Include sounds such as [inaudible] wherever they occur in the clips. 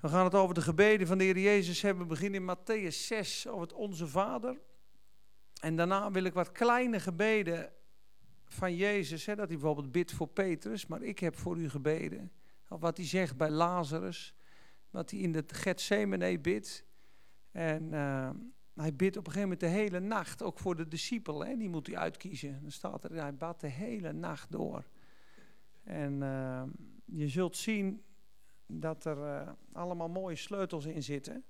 We gaan het over de gebeden van de Heer Jezus hebben. We beginnen in Matthäus 6 over het Onze Vader. En daarna wil ik wat kleine gebeden van Jezus. Hè, dat hij bijvoorbeeld bidt voor Petrus, maar ik heb voor u gebeden. Of wat hij zegt bij Lazarus. Wat hij in de Gethsemane bidt. En uh, hij bidt op een gegeven moment de hele nacht, ook voor de discipel. Hè, die moet hij uitkiezen. Dan staat er, hij bad de hele nacht door. En uh, je zult zien dat er uh, allemaal mooie sleutels in zitten.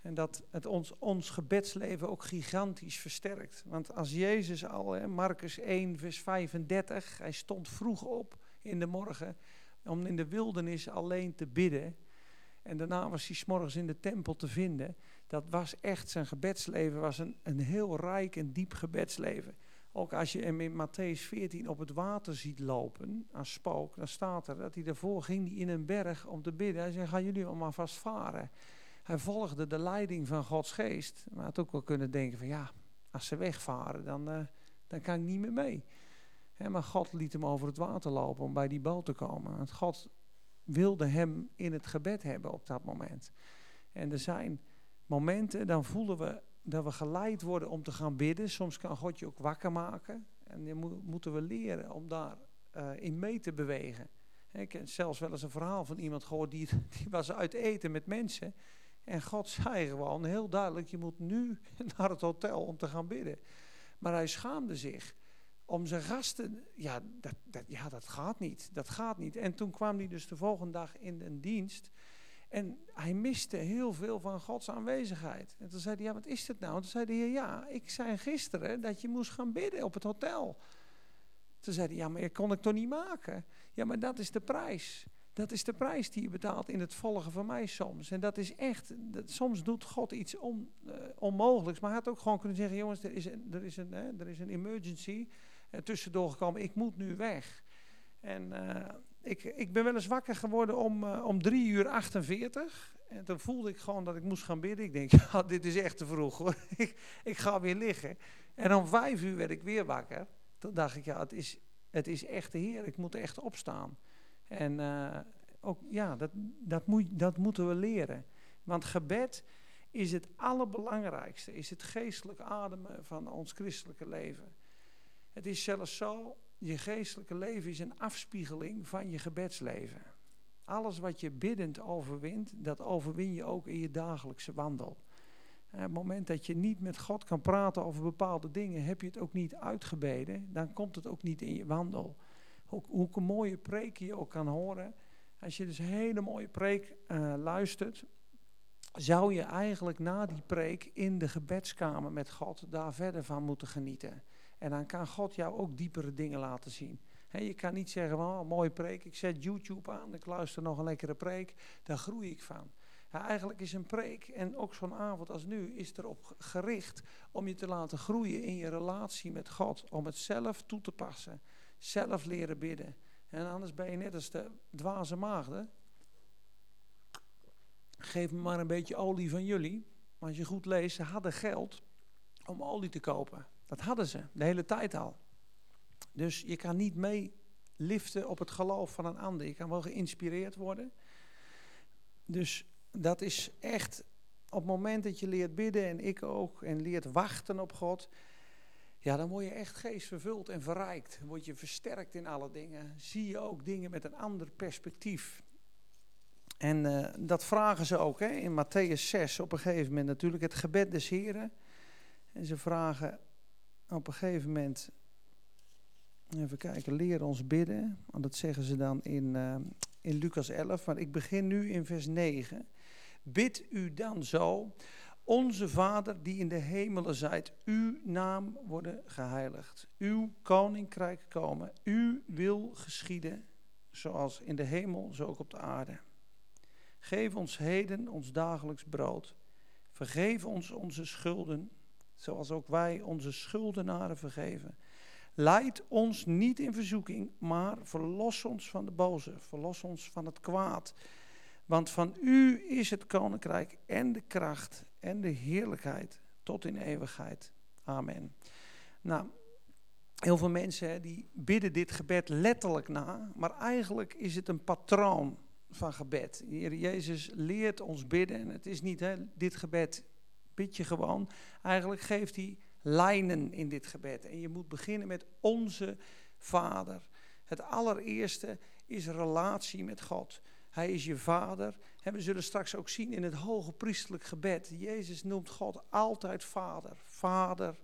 En dat het ons, ons gebedsleven ook gigantisch versterkt. Want als Jezus al, hè, Marcus 1, vers 35, hij stond vroeg op in de morgen om in de wildernis alleen te bidden. En daarna was hij s'morgens in de tempel te vinden. Dat was echt zijn gebedsleven, was een, een heel rijk en diep gebedsleven. Ook als je hem in Matthäus 14 op het water ziet lopen, als spook, dan staat er dat hij daarvoor ging in een berg om te bidden. Hij zei, gaan jullie allemaal vast varen. Hij volgde de leiding van Gods geest. Maar had ook wel kunnen denken van ja, als ze wegvaren, dan, uh, dan kan ik niet meer mee. maar God liet hem over het water lopen om bij die boot te komen. Want God wilde hem in het gebed hebben op dat moment. En er zijn momenten, dan voelen we dat we geleid worden om te gaan bidden. Soms kan God je ook wakker maken. En dan moeten we leren om daar uh, in mee te bewegen. Ik heb zelfs wel eens een verhaal van iemand gehoord die, [laughs] die was uit eten met mensen. En God zei gewoon heel duidelijk, je moet nu [laughs] naar het hotel om te gaan bidden. Maar hij schaamde zich om zijn gasten, ja dat, dat, ja, dat gaat niet, dat gaat niet. En toen kwam hij dus de volgende dag in een dienst en hij miste heel veel van Gods aanwezigheid. En toen zei hij, ja wat is dit nou? En toen zei hij, ja, ik zei gisteren dat je moest gaan bidden op het hotel. Toen zei hij, ja maar dat kon ik toch niet maken? Ja maar dat is de prijs. Dat is de prijs die je betaalt in het volgen van mij soms. En dat is echt, dat, soms doet God iets on, uh, onmogelijks. Maar hij had ook gewoon kunnen zeggen, jongens, er is een, er is een, hè, er is een emergency uh, tussendoor gekomen. Ik moet nu weg. En uh, ik, ik ben wel eens wakker geworden om, om drie uur 48. En toen voelde ik gewoon dat ik moest gaan bidden. Ik denk, [laughs] ja, dit is echt te vroeg hoor. [laughs] ik, ik ga weer liggen. En om vijf uur werd ik weer wakker. Toen dacht ik, ja, het is, het is echt de Heer. Ik moet echt opstaan. En uh, ook, ja, dat, dat, moet, dat moeten we leren. Want gebed is het allerbelangrijkste, is het geestelijk ademen van ons christelijke leven. Het is zelfs zo, je geestelijke leven is een afspiegeling van je gebedsleven. Alles wat je biddend overwint, dat overwin je ook in je dagelijkse wandel. Op het moment dat je niet met God kan praten over bepaalde dingen, heb je het ook niet uitgebeden, dan komt het ook niet in je wandel hoe, hoe een mooie preek je ook kan horen. Als je dus een hele mooie preek uh, luistert, zou je eigenlijk na die preek in de gebedskamer met God daar verder van moeten genieten. En dan kan God jou ook diepere dingen laten zien. Je kan niet zeggen, oh, mooie preek, ik zet YouTube aan, ik luister nog een lekkere preek, daar groei ik van. Ja, eigenlijk is een preek, en ook zo'n avond als nu, is erop gericht om je te laten groeien in je relatie met God. Om het zelf toe te passen zelf leren bidden. En anders ben je net als de dwaze maagden. Geef me maar een beetje olie van jullie. Maar als je goed leest, ze hadden geld om olie te kopen. Dat hadden ze, de hele tijd al. Dus je kan niet meeliften op het geloof van een ander. Je kan wel geïnspireerd worden. Dus dat is echt op het moment dat je leert bidden, en ik ook, en leert wachten op God, ja, dan word je echt geestvervuld en verrijkt. Word je versterkt in alle dingen. Zie je ook dingen met een ander perspectief. En uh, dat vragen ze ook hè, in Matthäus 6 op een gegeven moment natuurlijk het gebed des Heren. En ze vragen op een gegeven moment, even kijken, leer ons bidden. Want dat zeggen ze dan in, uh, in Lucas 11, maar ik begin nu in vers 9. Bid u dan zo, onze Vader die in de hemelen zijt, uw naam worden geheiligd. Uw koninkrijk komen. Uw wil geschieden, zoals in de hemel, zo ook op de aarde. Geef ons heden ons dagelijks brood. Vergeef ons onze schulden, zoals ook wij onze schuldenaren vergeven. Leid ons niet in verzoeking, maar verlos ons van de boze. Verlos ons van het kwaad. Want van u is het koninkrijk en de kracht en de heerlijkheid tot in eeuwigheid. Amen. Nou, heel veel mensen die bidden dit gebed letterlijk na, maar eigenlijk is het een patroon van gebed. Heer Jezus leert ons bidden. En het is niet hè, dit gebed, bid je gewoon. Eigenlijk geeft hij lijnen in dit gebed. En je moet beginnen met onze Vader. Het allereerste is relatie met God. Hij is je vader. En we zullen straks ook zien in het hoge priestelijk gebed. Jezus noemt God altijd vader. Vader,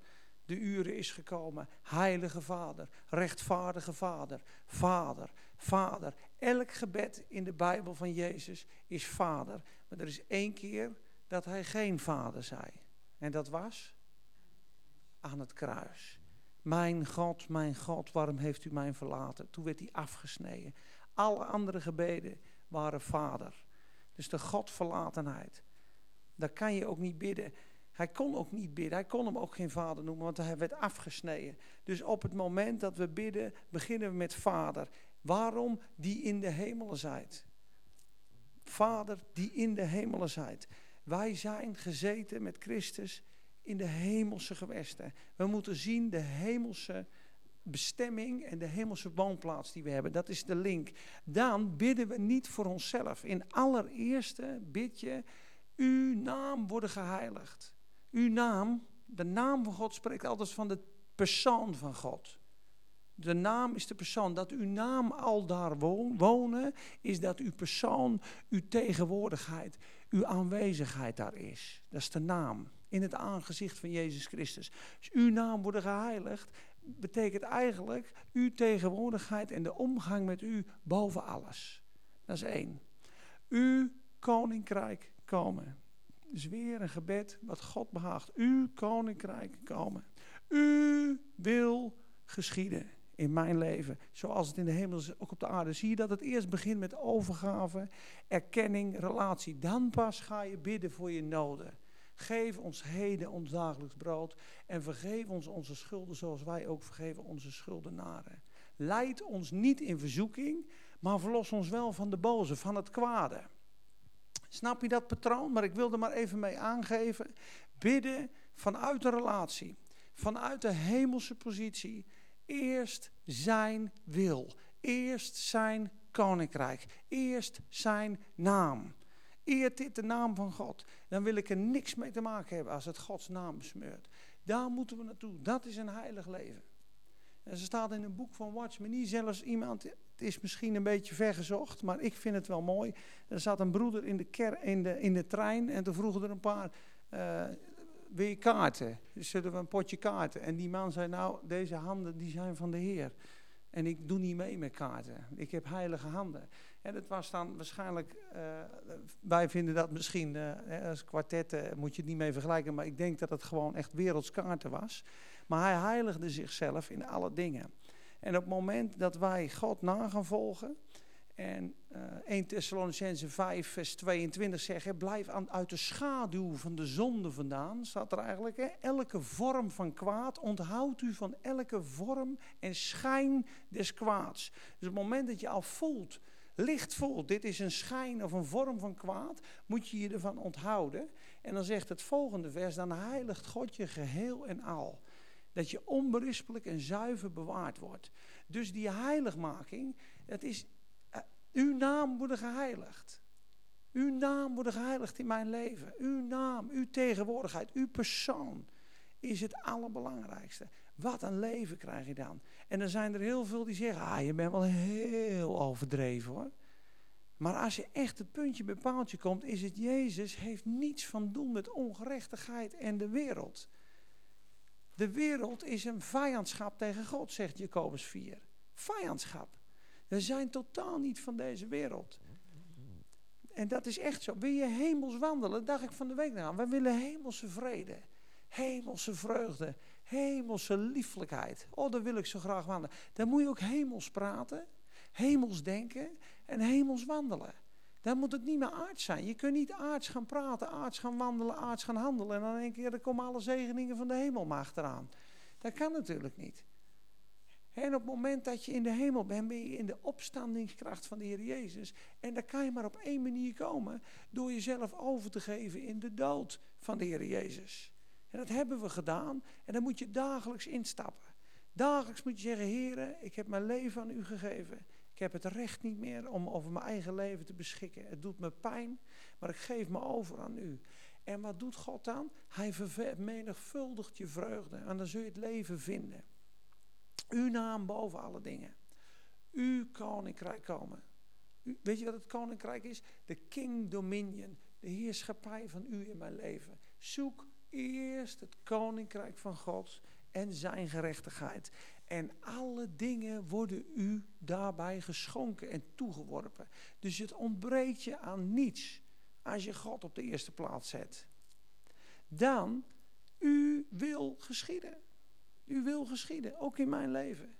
de uren is gekomen. Heilige vader, rechtvaardige vader, vader, vader. Elk gebed in de Bijbel van Jezus is vader. Maar er is één keer dat hij geen vader zei. En dat was aan het kruis. Mijn God, mijn God, waarom heeft u mij verlaten? Toen werd hij afgesneden. Alle andere gebeden waren vader. Dus de Godverlatenheid. Daar kan je ook niet bidden. Hij kon ook niet bidden. Hij kon hem ook geen vader noemen, want hij werd afgesneden. Dus op het moment dat we bidden, beginnen we met vader. Waarom? Die in de hemelen zijt. Vader die in de hemelen zijt. Wij zijn gezeten met Christus in de hemelse gewesten. We moeten zien de hemelse bestemming en de hemelse woonplaats die we hebben. Dat is de link. Dan bidden we niet voor onszelf. In allereerste bid je, uw naam worden geheiligd. Uw naam, de naam van God spreekt altijd van de persoon van God. De naam is de persoon. Dat uw naam al daar wonen, is dat uw persoon, uw tegenwoordigheid, uw aanwezigheid daar is. Dat is de naam. In het aangezicht van Jezus Christus. Dus uw naam worden geheiligd betekent eigenlijk uw tegenwoordigheid en de omgang met u boven alles. Dat is één. Uw koninkrijk komen. Dus weer een gebed wat God behaagt. Uw koninkrijk komen. U wil geschieden in mijn leven, zoals het in de hemel is, ook op de aarde. Zie je dat het eerst begint met overgave, erkenning, relatie. Dan pas ga je bidden voor je noden. Geef ons heden ons dagelijks brood en vergeef ons onze schulden zoals wij ook vergeven onze schuldenaren. Leid ons niet in verzoeking, maar verlos ons wel van de boze, van het kwade. Snap je dat patroon? Maar ik wil er maar even mee aangeven. Bidden vanuit de relatie, vanuit de hemelse positie. Eerst zijn wil, eerst zijn koninkrijk, eerst zijn naam. Eert dit de naam van God, dan wil ik er niks mee te maken hebben als het Gods naam besmeurt. Daar moeten we naartoe. Dat is een heilig leven. En ze staat in een boek van Watchman niet zelfs iemand, het is misschien een beetje vergezocht, maar ik vind het wel mooi. Er zat een broeder in de, ker, in de, in de trein en toen vroegen er een paar, uh, wil je kaarten? Zullen we een potje kaarten? En die man zei, nou, deze handen die zijn van de Heer. En ik doe niet mee met kaarten. Ik heb heilige handen. En het was dan waarschijnlijk, uh, wij vinden dat misschien, uh, als kwartet moet je het niet mee vergelijken, maar ik denk dat het gewoon echt wereldskaarten was. Maar hij heiligde zichzelf in alle dingen. En op het moment dat wij God na gaan volgen, en uh, 1 Thessalonicense 5 vers 22 zegt, blijf aan, uit de schaduw van de zonde vandaan, staat er eigenlijk, hè, elke vorm van kwaad, onthoudt u van elke vorm en schijn des kwaads. Dus op het moment dat je al voelt, licht voelt, dit is een schijn of een vorm van kwaad, moet je je ervan onthouden. En dan zegt het volgende vers, dan heiligt God je geheel en al. Dat je onberispelijk en zuiver bewaard wordt. Dus die heiligmaking, dat is, uw naam wordt geheiligd. Uw naam wordt geheiligd in mijn leven. Uw naam, uw tegenwoordigheid, uw persoon is het allerbelangrijkste. Wat een leven krijg je dan. En dan zijn er heel veel die zeggen, ah, je bent wel heel overdreven hoor. Maar als je echt het puntje bij paaltje komt, is het Jezus heeft niets van doen met ongerechtigheid en de wereld. De wereld is een vijandschap tegen God, zegt Jacobus 4. Vijandschap. We zijn totaal niet van deze wereld. En dat is echt zo. Wil je hemels wandelen? dacht ik van de week aan. We willen hemelse vrede. Hemelse vreugde hemelse lieflijkheid. Oh, daar wil ik zo graag wandelen. Dan moet je ook hemels praten, hemels denken en hemels wandelen. Dan moet het niet meer aards zijn. Je kunt niet aards gaan praten, aards gaan wandelen, aards gaan handelen. En dan denk je, er komen alle zegeningen van de hemel maar achteraan. Dat kan natuurlijk niet. En op het moment dat je in de hemel bent, ben je in de opstandingskracht van de Heer Jezus. En dan kan je maar op één manier komen, door jezelf over te geven in de dood van de Heer Jezus. En dat hebben we gedaan. En dan moet je dagelijks instappen. Dagelijks moet je zeggen, heren, ik heb mijn leven aan u gegeven. Ik heb het recht niet meer om over mijn eigen leven te beschikken. Het doet me pijn, maar ik geef me over aan u. En wat doet God dan? Hij vermenigvuldigt je vreugde. En dan zul je het leven vinden. Uw naam boven alle dingen. Uw koninkrijk komen. U, weet je wat het koninkrijk is? De king dominion. De heerschappij van u in mijn leven. Zoek eerst het koninkrijk van God en zijn gerechtigheid. En alle dingen worden u daarbij geschonken en toegeworpen. Dus het ontbreekt je aan niets als je God op de eerste plaats zet. Dan, u wil geschieden. U wil geschieden, ook in mijn leven.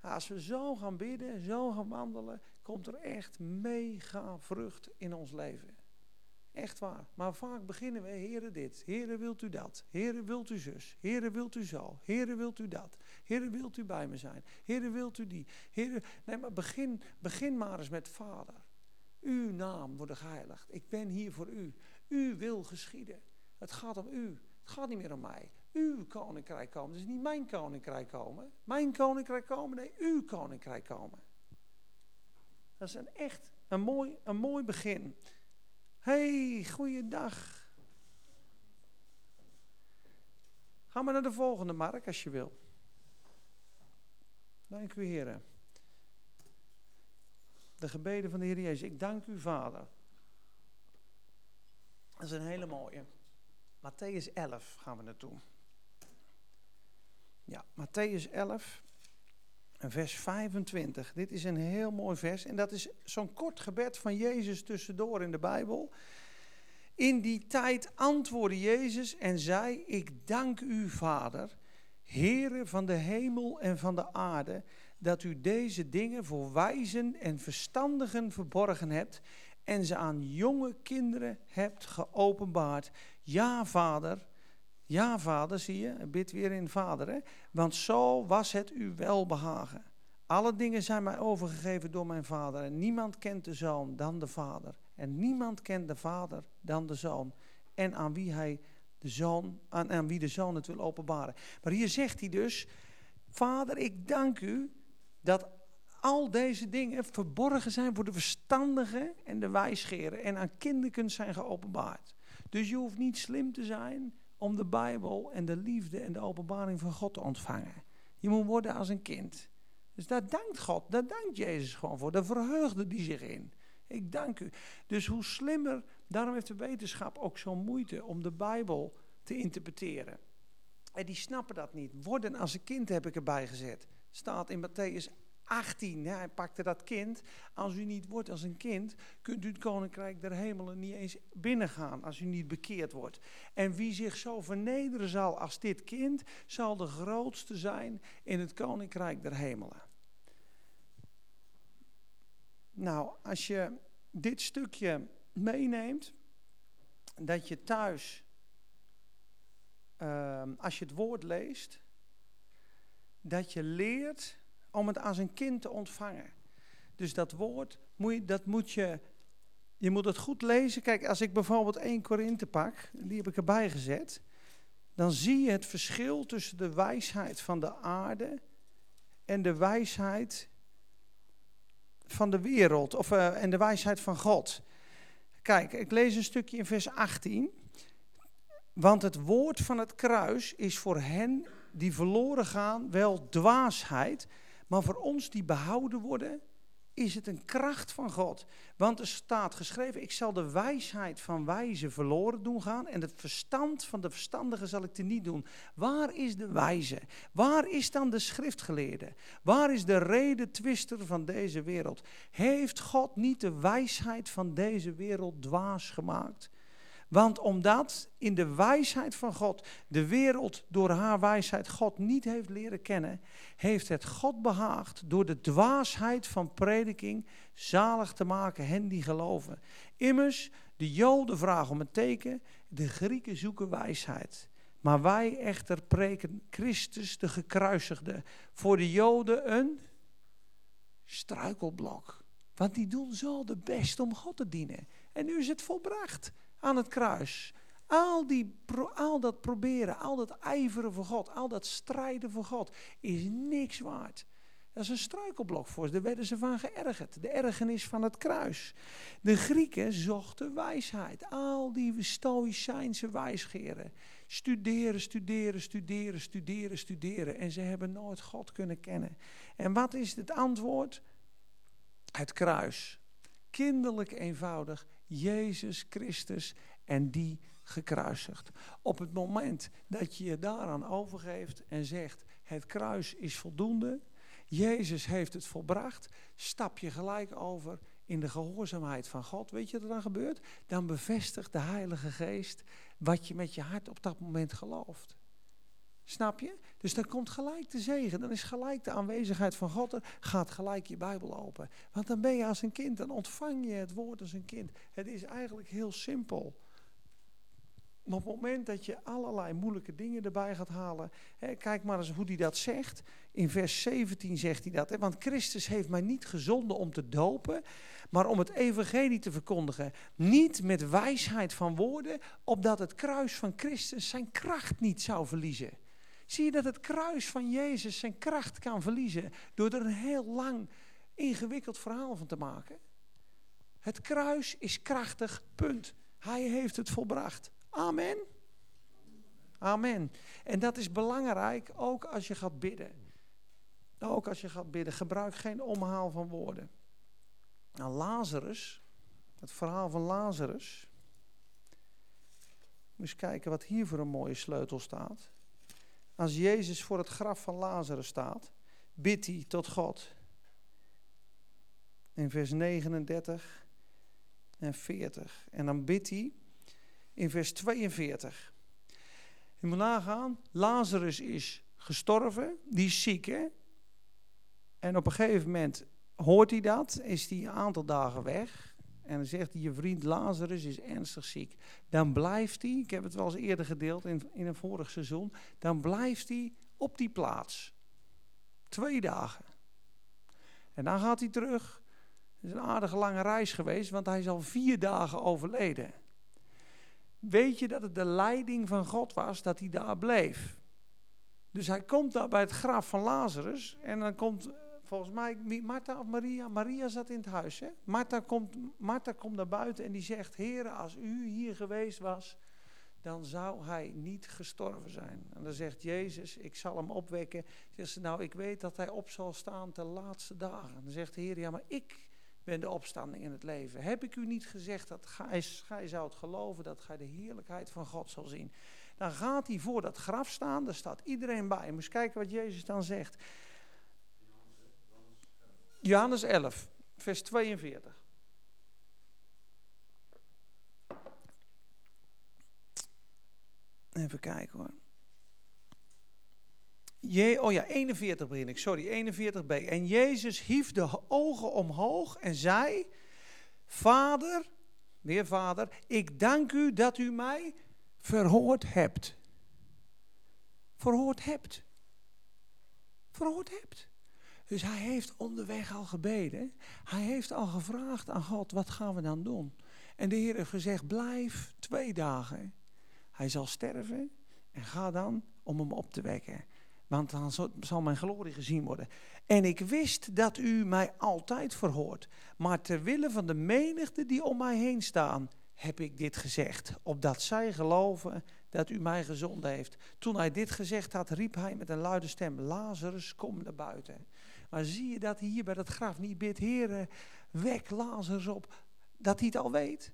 Als we zo gaan bidden, zo gaan wandelen, komt er echt mega vrucht in ons leven. Echt waar. Maar vaak beginnen we, heren dit, heren wilt u dat, heren wilt u zus, heren wilt u zo, heren wilt u dat, heren wilt u bij me zijn, heren wilt u die, heren... Nee, maar begin, begin maar eens met vader. Uw naam wordt geheiligd. Ik ben hier voor u. U wil geschieden. Het gaat om u. Het gaat niet meer om mij. Uw koninkrijk komen. Is niet mijn koninkrijk komen. Mijn koninkrijk komen. Nee, uw koninkrijk komen. Dat is een echt een mooi, een mooi begin. Hey, goeiedag. Ga maar naar de volgende, Mark, als je wil. Dank u, heren. De gebeden van de Heer Jezus. Ik dank u, Vader. Dat is een hele mooie. Matthäus 11 gaan we naartoe. Ja, Matthäus 11, vers 25. Dit is een heel mooi vers. En dat is zo'n kort gebed van Jezus tussendoor in de Bijbel. In die tijd antwoordde Jezus en zei: Ik dank u, Vader, Heere van de hemel en van de aarde, dat u deze dingen voor wijzen en verstandigen verborgen hebt en ze aan jonge kinderen hebt geopenbaard. Ja, Vader. Ja, Vader, zie je, bid weer in Vader, hè? want zo was het u welbehagen. Alle dingen zijn mij overgegeven door mijn Vader en niemand kent de Zoon dan de Vader. En niemand kent de Vader dan de Zoon en aan wie hij de Zoon, aan, aan wie de Zoon het wil openbaren. Maar hier zegt hij dus, Vader, ik dank u dat al deze dingen verborgen zijn voor de verstandigen en de wijsgeren en aan kinderkens zijn geopenbaard. Dus je hoeft niet slim te zijn om de Bijbel en de liefde en de openbaring van God te ontvangen. Je moet worden als een kind. Dus daar dankt God, daar dankt Jezus gewoon voor. Daar verheugde die zich in. Ik dank u. Dus hoe slimmer, daarom heeft de wetenschap ook zo'n moeite om de Bijbel te interpreteren. En die snappen dat niet. Worden als een kind heb ik erbij gezet. Staat in Matthäus 18, ja, hij pakte dat kind. Als u niet wordt als een kind, kunt u het koninkrijk der hemelen niet eens binnengaan als u niet bekeerd wordt. En wie zich zo vernederen zal als dit kind, zal de grootste zijn in het koninkrijk der hemelen. Nou, als je dit stukje meeneemt, dat je thuis, uh, als je het woord leest, dat je leert om het als een kind te ontvangen. Dus dat woord, moet je, dat moet je, je moet het goed lezen. Kijk, als ik bijvoorbeeld 1 Korinthe pak, die heb ik erbij gezet, dan zie je het verschil tussen de wijsheid van de aarde en de wijsheid van de wereld, of, uh, en de wijsheid van God. Kijk, ik lees een stukje in vers 18. Want het woord van het kruis is voor hen die verloren gaan wel dwaasheid, maar voor ons die behouden worden, is het een kracht van God. Want er staat geschreven, ik zal de wijsheid van wijzen verloren doen gaan en het verstand van de verstandigen zal ik te niet doen. Waar is de wijze? Waar is dan de schriftgeleerde? Waar is de redetwister van deze wereld? Heeft God niet de wijsheid van deze wereld dwaas gemaakt? Want omdat in de wijsheid van God de wereld door haar wijsheid God niet heeft leren kennen, heeft het God behaagd door de dwaasheid van prediking zalig te maken hen die geloven. Immers, de Joden vragen om een teken, de Grieken zoeken wijsheid. Maar wij echter preken Christus de gekruisigde. Voor de Joden een struikelblok. Want die doen zo de best om God te dienen. En nu is het volbracht aan het kruis. Al, die, al dat proberen, al dat ijveren voor God, al dat strijden voor God is niks waard. Dat is een struikelblok voor ze. Daar werden ze van geërgerd. De ergernis van het kruis. De Grieken zochten wijsheid. Al die stoïcijnse wijsgeren. Studeren, studeren, studeren, studeren, studeren. En ze hebben nooit God kunnen kennen. En wat is het antwoord? Het kruis. Kinderlijk eenvoudig. Jezus Christus en die gekruisigd. Op het moment dat je je daaraan overgeeft en zegt: het kruis is voldoende, Jezus heeft het volbracht, stap je gelijk over in de gehoorzaamheid van God. Weet je wat er dan gebeurt? Dan bevestigt de Heilige Geest wat je met je hart op dat moment gelooft. Snap je? Dus dan komt gelijk de zegen. Dan is gelijk de aanwezigheid van God. Gaat gelijk je Bijbel open. Want dan ben je als een kind. Dan ontvang je het woord als een kind. Het is eigenlijk heel simpel. Maar op het moment dat je allerlei moeilijke dingen erbij gaat halen. Hè, kijk maar eens hoe hij dat zegt. In vers 17 zegt hij dat. Hè, want Christus heeft mij niet gezonden om te dopen. Maar om het evangelie te verkondigen. Niet met wijsheid van woorden. Opdat het kruis van Christus zijn kracht niet zou verliezen. Zie je dat het kruis van Jezus zijn kracht kan verliezen. Door er een heel lang ingewikkeld verhaal van te maken. Het kruis is krachtig, punt. Hij heeft het volbracht. Amen. Amen. En dat is belangrijk ook als je gaat bidden. Ook als je gaat bidden. Gebruik geen omhaal van woorden. Nou, Lazarus, het verhaal van Lazarus. Moet eens kijken wat hier voor een mooie sleutel staat. Als Jezus voor het graf van Lazarus staat, bidt hij tot God. In vers 39 en 40. En dan bidt hij in vers 42. Je moet nagaan, Lazarus is gestorven, die is ziek. En op een gegeven moment hoort hij dat, is hij een aantal dagen weg. En dan zegt hij, je vriend Lazarus is ernstig ziek. Dan blijft hij, ik heb het wel eens eerder gedeeld in, in een vorig seizoen. Dan blijft hij op die plaats. Twee dagen. En dan gaat hij terug. Het is een aardige lange reis geweest, want hij is al vier dagen overleden weet je dat het de leiding van God was dat hij daar bleef. Dus hij komt daar bij het graf van Lazarus en dan komt volgens mij Martha of Maria, Maria zat in het huis. Hè? Martha, komt, Martha komt naar buiten en die zegt, Heer, als u hier geweest was, dan zou hij niet gestorven zijn. En dan zegt Jezus, ik zal hem opwekken. Zegt ze, nou, ik weet dat hij op zal staan de laatste dagen. Dan zegt de Heer, ja, maar ik ben de opstanding in het leven. Heb ik u niet gezegd dat gij, gij zou geloven dat gij de heerlijkheid van God zal zien? Dan gaat hij voor dat graf staan, daar staat iedereen bij. Moet eens kijken wat Jezus dan zegt. Johannes 11, vers 42. Even kijken hoor. Je, oh ja, 41 begin ik, sorry, 41b. En Jezus hief de ogen omhoog en zei: Vader, weer Vader, ik dank u dat u mij verhoord hebt. Verhoord hebt. Verhoord hebt. Dus hij heeft onderweg al gebeden. Hij heeft al gevraagd aan God: wat gaan we dan doen? En de Heer heeft gezegd: blijf twee dagen. Hij zal sterven en ga dan om hem op te wekken want dan zal mijn glorie gezien worden. En ik wist dat u mij altijd verhoort, maar ter wille van de menigte die om mij heen staan, heb ik dit gezegd, opdat zij geloven dat u mij gezonden heeft. Toen hij dit gezegd had, riep hij met een luide stem, Lazarus, kom naar buiten. Maar zie je dat hij hier bij dat graf niet bidt, Heer, wek Lazarus op, dat hij het al weet?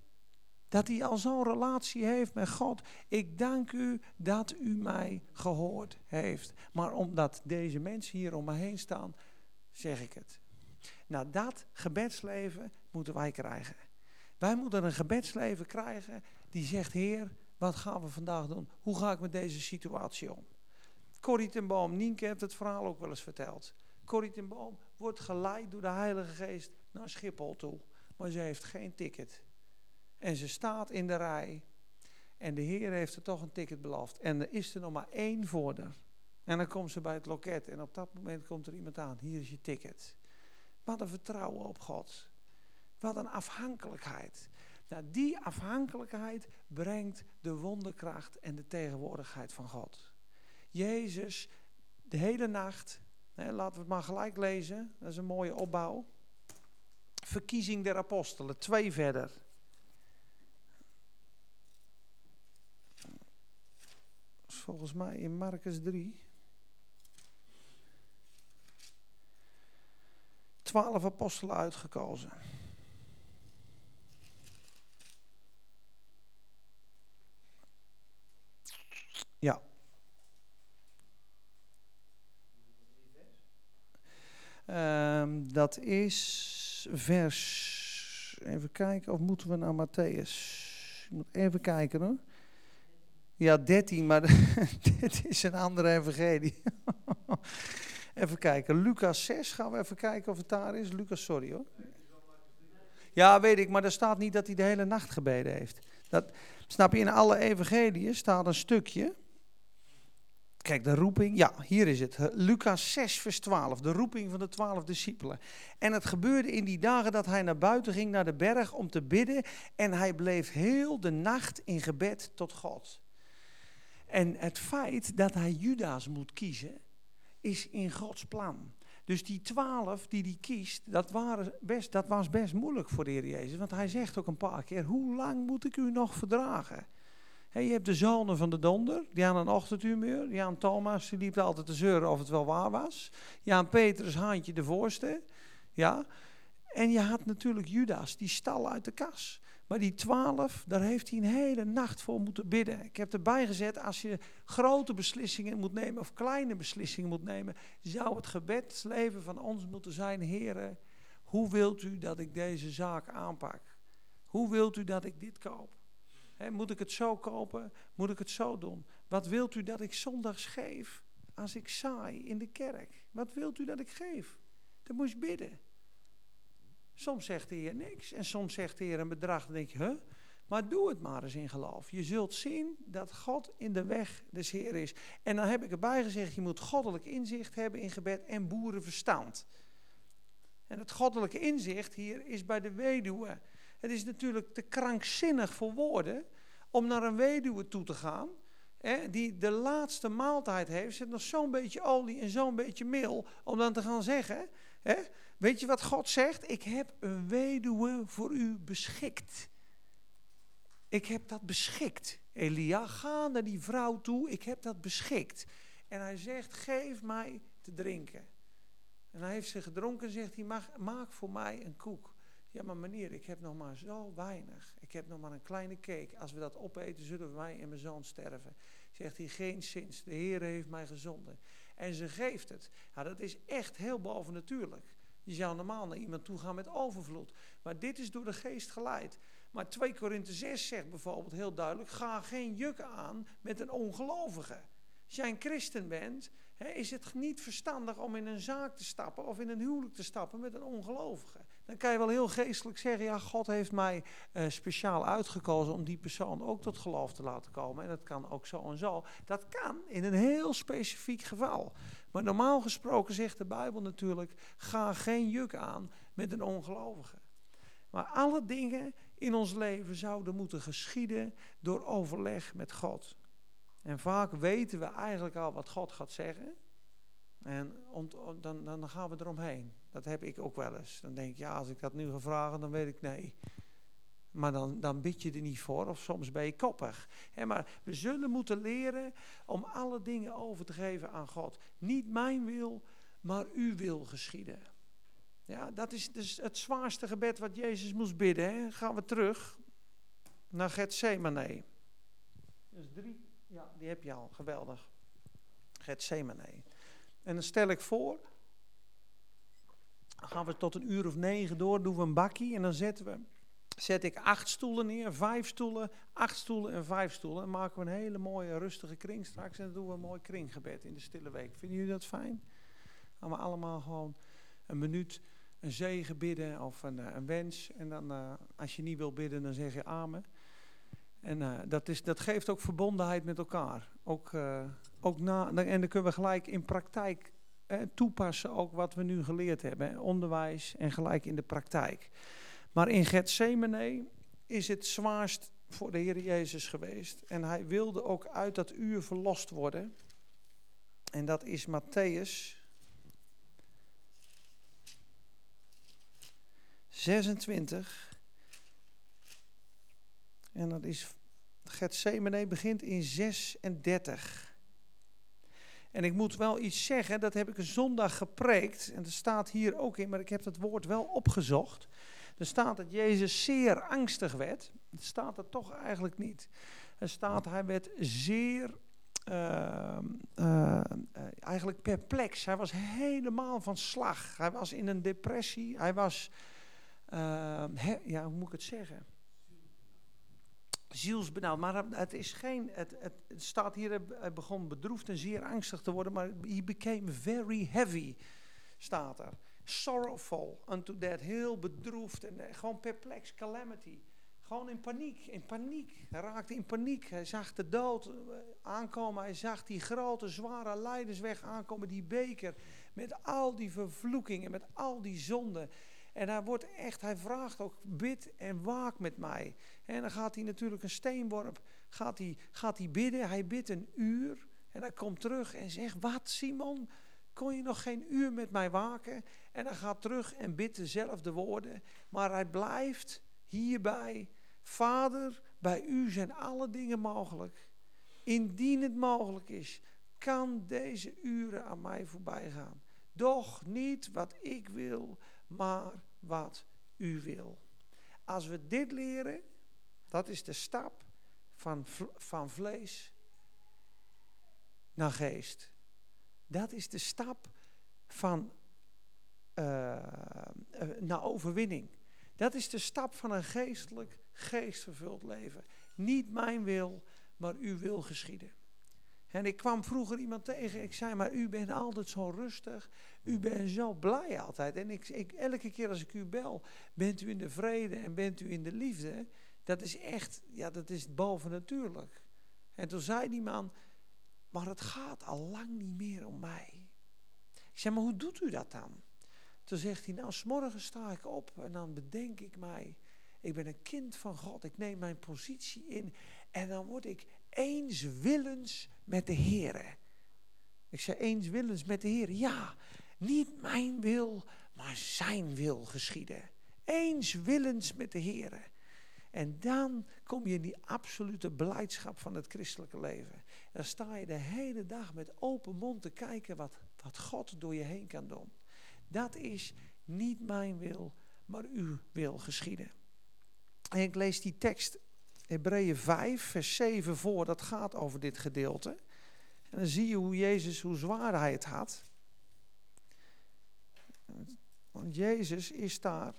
Dat hij al zo'n relatie heeft met God. Ik dank u dat u mij gehoord heeft. Maar omdat deze mensen hier om me heen staan, zeg ik het. Nou, dat gebedsleven moeten wij krijgen. Wij moeten een gebedsleven krijgen die zegt: Heer, wat gaan we vandaag doen? Hoe ga ik met deze situatie om? Corrie ten Boom, Nienke heeft het verhaal ook wel eens verteld. Corrie Boom wordt geleid door de Heilige Geest naar Schiphol toe. Maar ze heeft geen ticket. En ze staat in de rij. En de Heer heeft er toch een ticket beloofd. En er is er nog maar één voor haar. En dan komt ze bij het loket. En op dat moment komt er iemand aan. Hier is je ticket. Wat een vertrouwen op God. Wat een afhankelijkheid. Nou, die afhankelijkheid brengt de wonderkracht en de tegenwoordigheid van God. Jezus, de hele nacht laten we het maar gelijk lezen. Dat is een mooie opbouw. Verkiezing der apostelen, twee verder. Volgens mij in Marcus 3. Twaalf apostelen uitgekozen. Ja. Um, dat is vers. Even kijken, of moeten we naar Matthäus? Moet even kijken hoor. Ja, 13, maar [laughs] dit is een andere evangelie. [laughs] even kijken, Lucas 6, gaan we even kijken of het daar is. Lucas, sorry hoor. Ja, weet ik, maar er staat niet dat hij de hele nacht gebeden heeft. Dat, snap je, in alle evangeliën staat een stukje Kijk, de roeping, ja, hier is het. Lucas 6, vers 12, de roeping van de twaalf discipelen. En het gebeurde in die dagen dat hij naar buiten ging, naar de berg, om te bidden. En hij bleef heel de nacht in gebed tot God. En het feit dat hij Judas moet kiezen, is in Gods plan. Dus die twaalf die hij kiest, dat, waren best, dat was best moeilijk voor de Heer Jezus. Want hij zegt ook een paar keer, hoe lang moet ik u nog verdragen? Je hebt de zonen van de donder, die aan een ochtendhumeur. Jan Thomas, die liep altijd te zeuren of het wel waar was. Jan Petrus, Haantje de voorste. Ja. En je had natuurlijk Judas, die stal uit de kas. Maar die twaalf, daar heeft hij een hele nacht voor moeten bidden. Ik heb erbij gezet, als je grote beslissingen moet nemen of kleine beslissingen moet nemen, zou het gebedsleven van ons moeten zijn, heren, hoe wilt u dat ik deze zaak aanpak? Hoe wilt u dat ik dit koop? Moet ik het zo kopen? Moet ik het zo doen? Wat wilt u dat ik zondags geef als ik saai in de kerk? Wat wilt u dat ik geef? Dan moet je bidden. Soms zegt de Heer niks en soms zegt de Heer een bedrag. Dan denk je, huh? Maar doe het maar eens in geloof. Je zult zien dat God in de weg des Heer is. En dan heb ik erbij gezegd, je moet goddelijk inzicht hebben in gebed en boerenverstand. En het goddelijke inzicht hier is bij de weduwe. Het is natuurlijk te krankzinnig voor woorden om naar een weduwe toe te gaan. Hè, die de laatste maaltijd heeft, zit nog zo'n beetje olie en zo'n beetje meel. Om dan te gaan zeggen, hè, weet je wat God zegt? Ik heb een weduwe voor u beschikt. Ik heb dat beschikt. Elia, ga naar die vrouw toe, ik heb dat beschikt. En hij zegt, geef mij te drinken. En hij heeft ze gedronken en zegt hij, maak voor mij een koek. Ja, maar meneer, ik heb nog maar zo weinig. Ik heb nog maar een kleine cake. Als we dat opeten, zullen wij en mijn zoon sterven. Zegt hij, geen zins. De Heer heeft mij gezonden. En ze geeft het. Ja, dat is echt heel bovennatuurlijk. Je zou normaal naar iemand toe gaan met overvloed. Maar dit is door de geest geleid. Maar 2 Korinthe 6 zegt bijvoorbeeld heel duidelijk: ga geen juk aan met een ongelovige. Als jij een christen bent, is het niet verstandig om in een zaak te stappen of in een huwelijk te stappen met een ongelovige. Dan kan je wel heel geestelijk zeggen, ja, God heeft mij uh, speciaal uitgekozen om die persoon ook tot geloof te laten komen. En dat kan ook zo en zo. Dat kan in een heel specifiek geval. Maar normaal gesproken zegt de Bijbel natuurlijk, ga geen juk aan met een ongelovige. Maar alle dingen in ons leven zouden moeten geschieden door overleg met God. En vaak weten we eigenlijk al wat God gaat zeggen. En dan, dan gaan we eromheen. Dat heb ik ook wel eens. Dan denk ik, ja, als ik dat nu ga vragen, dan weet ik nee. Maar dan, dan bid je er niet voor, of soms ben je koppig. maar we zullen moeten leren om alle dingen over te geven aan God. Niet mijn wil, maar uw wil geschieden. Ja, dat is dus het zwaarste gebed wat Jezus moest bidden. Gaan we terug naar Gethsemane. Dus drie, ja, die heb je al, geweldig. Gethsemane. En dan stel ik voor, dan gaan we tot een uur of negen door, doen we een bakkie en dan zetten we, zet ik acht stoelen neer, vijf stoelen, acht stoelen en vijf stoelen. En maken we een hele mooie rustige kring straks en dan doen we een mooi kringgebed in de stille week. Vinden jullie dat fijn? Gaan we allemaal gewoon een minuut een zegen bidden of een, eh, een wens. En dan uh, als je niet wil bidden, dan zeg je amen. En uh, dat, is, dat geeft ook verbondenheid met elkaar. Ook, ook en dan kunnen we gelijk in praktijk eh, toepassen ook wat we nu geleerd hebben. Onderwijs en gelijk in de praktijk. Maar in Gethsemane is het zwaarst voor de Heer Jezus geweest. En hij wilde ook uit dat uur verlost worden. En dat is Matthäus 26. En dat is Gethsemane begint in 36. En ik moet wel iets zeggen, dat heb ik een zondag gepreekt. En dat staat hier ook in, maar ik heb het woord wel opgezocht. Er staat dat Jezus zeer angstig werd. Het staat er toch eigenlijk niet. Er staat, hij werd zeer uh, uh, eigenlijk perplex. Hij was helemaal van slag. Hij was in een depressie. Hij was, uh, ja, hoe moet ik het zeggen? Zielsbenauwd. Maar het is geen, het, het, staat hier, hij begon bedroefd en zeer angstig te worden, maar he became very heavy, staat er. Sorrowful unto death, heel bedroefd en gewoon perplex, calamity. Gewoon in paniek, in paniek. Hij raakte in paniek. Hij zag de dood eh, aankomen. Hij zag die grote, zware leidersweg aankomen. Die beker met al die vervloekingen, met al die zonden. En hij wordt echt, hij vraagt ook, bid en waak met mij. En dan gaat hij natuurlijk een steenworp, gaat hij, gaat hij bidden. Hij bidt een uur. En hij komt terug en zegt, wat Simon, kon je nog geen uur met mij waken? En hij gaat terug en bidt dezelfde woorden. Maar hij blijft hierbij Vader, bij u zijn alle dingen mogelijk. Indien het mogelijk is, kan deze uren aan mij voorbij gaan. Doch niet wat ik wil, maar wat u wil. Als we dit leren, dat is de stap van, van vlees naar geest. Dat is de stap van uh, naar overwinning. Dat is de stap van een geestelijk geestvervuld leven. Niet mijn wil, maar uw wil geschieden. En ik kwam vroeger iemand tegen, ik zei, maar u bent altijd zo rustig, u bent zo blij altijd. En ik, ik, elke keer als ik u bel, bent u in de vrede en bent u in de liefde. Dat is echt, ja, dat is bovennatuurlijk. En toen zei die man, maar het gaat al lang niet meer om mij. Ik zei, maar hoe doet u dat dan? Toen zegt hij, nou, s morgens sta ik op en dan bedenk ik mij ik ben een kind van God. Ik neem mijn positie in. En dan word ik eenswillens met de Heer. Ik zeg eenswillens met de Heer. Ja, niet mijn wil, maar zijn wil geschieden. Eenswillens met de Heer. En dan kom je in die absolute blijdschap van het christelijke leven. Dan sta je de hele dag met open mond te kijken wat, wat God door je heen kan doen. Dat is niet mijn wil, maar uw wil geschieden. En ik lees die tekst, Hebreeën 5, vers 7 voor, dat gaat over dit gedeelte. En dan zie je hoe Jezus, hoe zwaar hij het had. Want Jezus is daar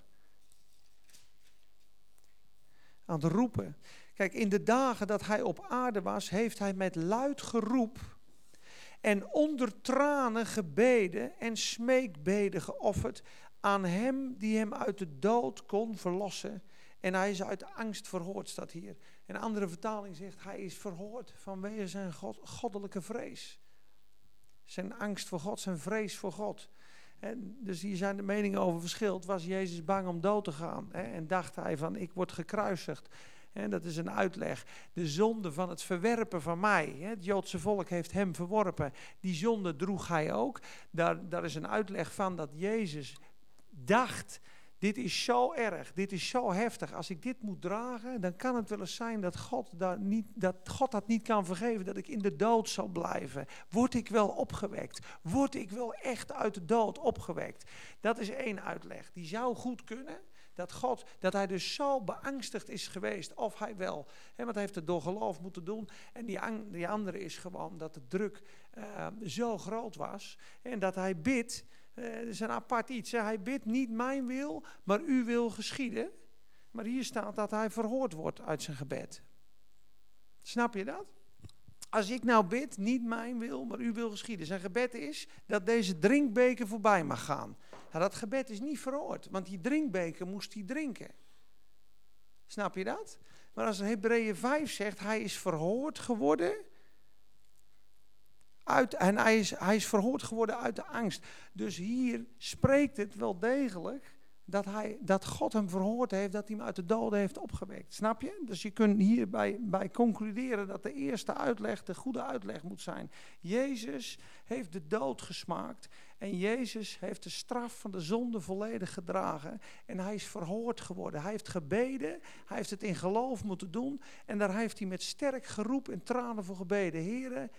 aan het roepen. Kijk, in de dagen dat hij op aarde was, heeft hij met luid geroep en onder tranen gebeden en smeekbeden geofferd aan hem die hem uit de dood kon verlossen. En hij is uit angst verhoord, staat hier. Een andere vertaling zegt, hij is verhoord vanwege zijn God, goddelijke vrees. Zijn angst voor God, zijn vrees voor God. En dus hier zijn de meningen over verschild. Was Jezus bang om dood te gaan? Hè? En dacht hij van, ik word gekruisigd. En dat is een uitleg. De zonde van het verwerpen van mij. Het Joodse volk heeft hem verworpen. Die zonde droeg hij ook. Daar, daar is een uitleg van dat Jezus dacht dit is zo erg, dit is zo heftig. Als ik dit moet dragen, dan kan het wel eens zijn dat God, dat, niet, dat God dat niet kan vergeven, dat ik in de dood zal blijven. Word ik wel opgewekt? Word ik wel echt uit de dood opgewekt? Dat is één uitleg. Die zou goed kunnen, dat God, dat hij dus zo beangstigd is geweest, of hij wel, hè, want hij heeft het door geloof moeten doen. En die, die andere is gewoon dat de druk uh, zo groot was en dat hij bidt uh, dat is een apart iets. Hij bidt niet mijn wil, maar uw wil geschieden. Maar hier staat dat hij verhoord wordt uit zijn gebed. Snap je dat? Als ik nou bid, niet mijn wil, maar uw wil geschieden. Zijn gebed is dat deze drinkbeker voorbij mag gaan. Nou, dat gebed is niet verhoord, want die drinkbeker moest hij drinken. Snap je dat? Maar als Hebreeën 5 zegt, hij is verhoord geworden uit, en hij is, hij is verhoord geworden uit de angst. Dus hier spreekt het wel degelijk dat, hij, dat God hem verhoord heeft, dat hij hem uit de doden heeft opgewekt. Snap je? Dus je kunt hierbij bij concluderen dat de eerste uitleg de goede uitleg moet zijn. Jezus heeft de dood gesmaakt en Jezus heeft de straf van de zonde volledig gedragen en hij is verhoord geworden. Hij heeft gebeden, hij heeft het in geloof moeten doen en daar heeft hij met sterk geroep en tranen voor gebeden. Heren,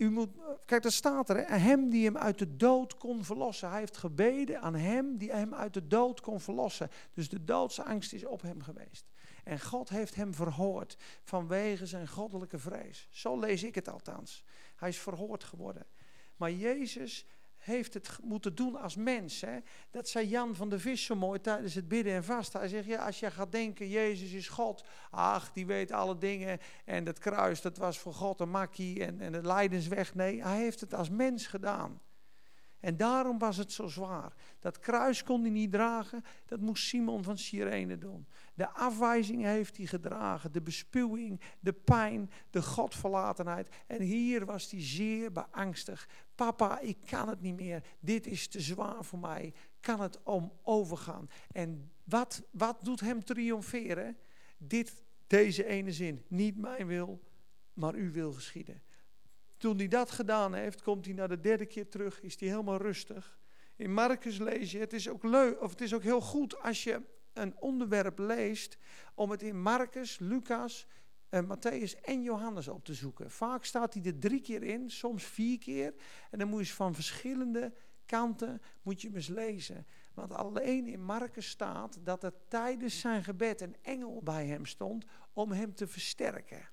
u moet, kijk, daar staat er, hem die hem uit de dood kon verlossen. Hij heeft gebeden aan hem die hem uit de dood kon verlossen. Dus de doodsangst is op hem geweest. En God heeft hem verhoord vanwege zijn goddelijke vrees. Zo lees ik het althans. Hij is verhoord geworden. Maar Jezus heeft het moeten doen als mens. Hè? Dat zei Jan van der Vis zo mooi tijdens het bidden en vasten. Hij zegt, ja, als je gaat denken, Jezus is God. Ach, die weet alle dingen. En dat kruis, dat was voor God een makkie en, en de lijdensweg. Nee, hij heeft het als mens gedaan. En daarom was het zo zwaar. Dat kruis kon hij niet dragen, dat moest Simon van Cyrene doen. De afwijzing heeft hij gedragen, de bespuwing, de pijn, de godverlatenheid. En hier was hij zeer beangstigd. Papa, ik kan het niet meer, dit is te zwaar voor mij, kan het om overgaan. En wat, wat doet hem triomferen? Dit, deze ene zin, niet mijn wil, maar uw wil geschieden. Toen hij dat gedaan heeft, komt hij naar de derde keer terug, is hij helemaal rustig. In Marcus lees je, het is ook leuk, of het is ook heel goed als je een onderwerp leest, om het in Marcus, Lucas, uh, Matthäus en Johannes op te zoeken. Vaak staat hij er drie keer in, soms vier keer. En dan moet je van verschillende kanten moet je eens lezen. Want alleen in Marcus staat dat er tijdens zijn gebed een engel bij hem stond om hem te versterken.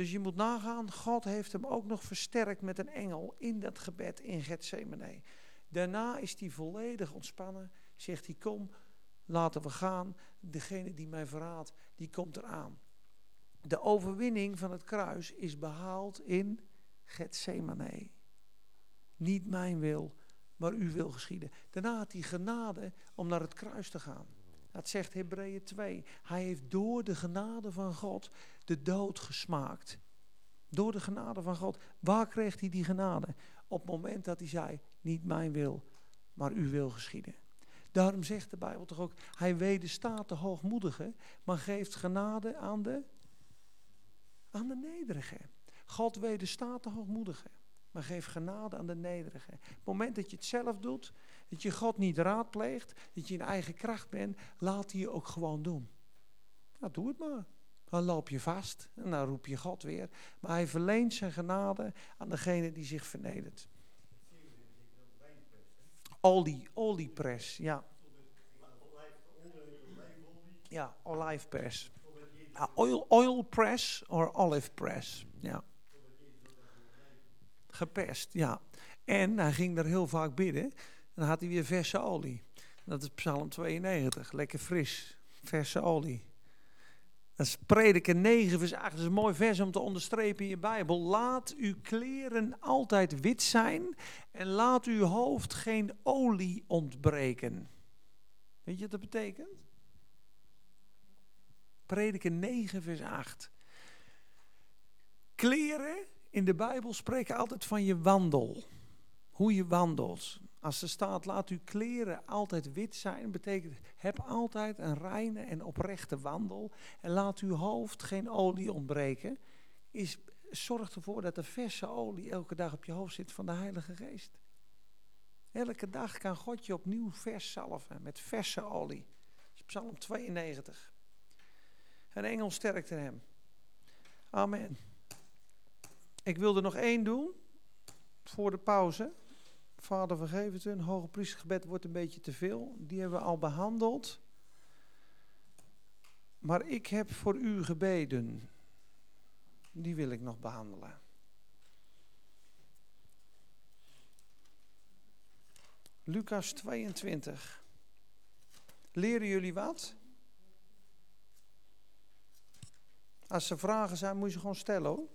Dus je moet nagaan, God heeft hem ook nog versterkt met een engel in dat gebed in Gethsemane. Daarna is hij volledig ontspannen, zegt hij kom, laten we gaan. Degene die mij verraadt, die komt eraan. De overwinning van het kruis is behaald in Gethsemane. Niet mijn wil, maar uw wil geschieden. Daarna had hij genade om naar het kruis te gaan. Dat zegt Hebreeën 2. Hij heeft door de genade van God de dood gesmaakt. Door de genade van God. Waar kreeg hij die genade? Op het moment dat hij zei, niet mijn wil, maar uw wil geschieden. Daarom zegt de Bijbel toch ook, hij wederstaat de hoogmoedige, maar geeft genade aan de, aan de nederige. God wederstaat de hoogmoedige, maar geeft genade aan de nederige. Op het moment dat je het zelf doet, dat je God niet raadpleegt, dat je in eigen kracht bent, laat hij je ook gewoon doen. Nou, doe het maar. Dan loop je vast en dan roep je God weer. Maar hij verleent zijn genade aan degene die zich vernedert. Olie, oliepress, ja. Ja, olijfpress. Uh, oil, oil press or olive press, ja. Geperst, ja. En hij ging er heel vaak bidden. En dan had hij weer verse olie. Dat is Psalm 92, lekker fris, verse olie. Dat is prediken 9 vers 8. Dat is een mooi vers om te onderstrepen in je Bijbel. Laat uw kleren altijd wit zijn en laat uw hoofd geen olie ontbreken. Weet je wat dat betekent? Prediken 9 vers 8. Kleren in de Bijbel spreken altijd van je wandel. Hoe je wandelt. Als er staat, laat uw kleren altijd wit zijn, betekent heb altijd een reine en oprechte wandel. En laat uw hoofd geen olie ontbreken. Is, zorg ervoor dat er verse olie elke dag op je hoofd zit van de Heilige Geest. Elke dag kan God je opnieuw vers salven met verse olie. Psalm 92. En engel sterkte hem. Amen. Ik wilde nog één doen voor de pauze. Vader, vergeef het hun. Hoge priestergebed wordt een beetje te veel. Die hebben we al behandeld. Maar ik heb voor u gebeden. Die wil ik nog behandelen. Lucas 22. Leren jullie wat? Als er vragen zijn, moet je ze gewoon stellen hoor.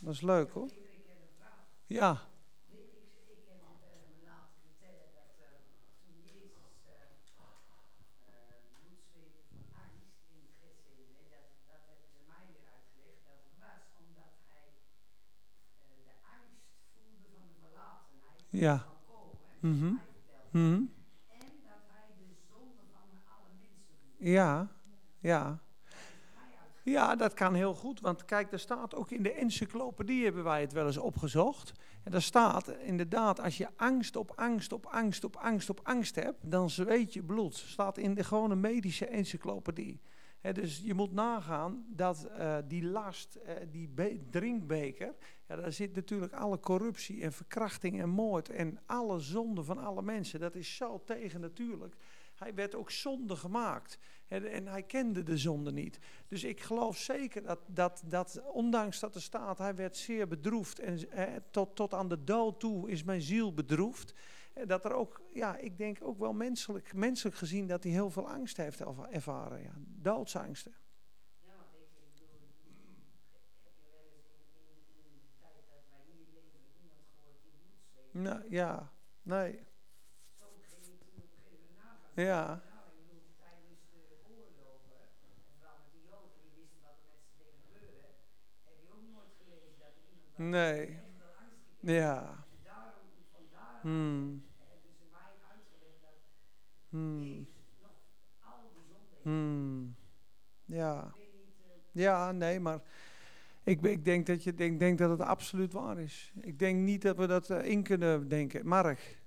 Dat is leuk hoor. Ja. Ja. Mm -hmm. Mm -hmm. Ja, ja. Ja, dat kan heel goed. Want kijk, er staat ook in de encyclopedie, hebben wij het wel eens opgezocht. En daar staat inderdaad, als je angst op angst op angst op angst op angst hebt, dan zweet je bloed. Staat in de gewone medische encyclopedie. Dus je moet nagaan dat uh, die last, uh, die drinkbeker, ja, daar zit natuurlijk alle corruptie en verkrachting en moord en alle zonde van alle mensen. Dat is zo tegen natuurlijk. Hij werd ook zonde gemaakt. En hij kende de zonde niet. Dus ik geloof zeker dat, dat, dat ondanks dat er staat, hij werd zeer bedroefd. En tot, tot aan de dood toe is mijn ziel bedroefd. Dat er ook, ja, ik denk ook wel menselijk, menselijk gezien, dat hij heel veel angst heeft ervaren. Ja. Doodsangsten. Ja, want ik bedoel, heb je wel eens in, in, de tijd dat wij hier leven iemand gehoord die bloed Nou ja, nee. Ja. Nee. Ja. Hmm. Hmm. Hmm. Ja. Ja, nee, maar ik, ik denk, dat je, ik denk dat het absoluut waar is. Ik denk niet dat we dat eh, in kunnen denken. Mark.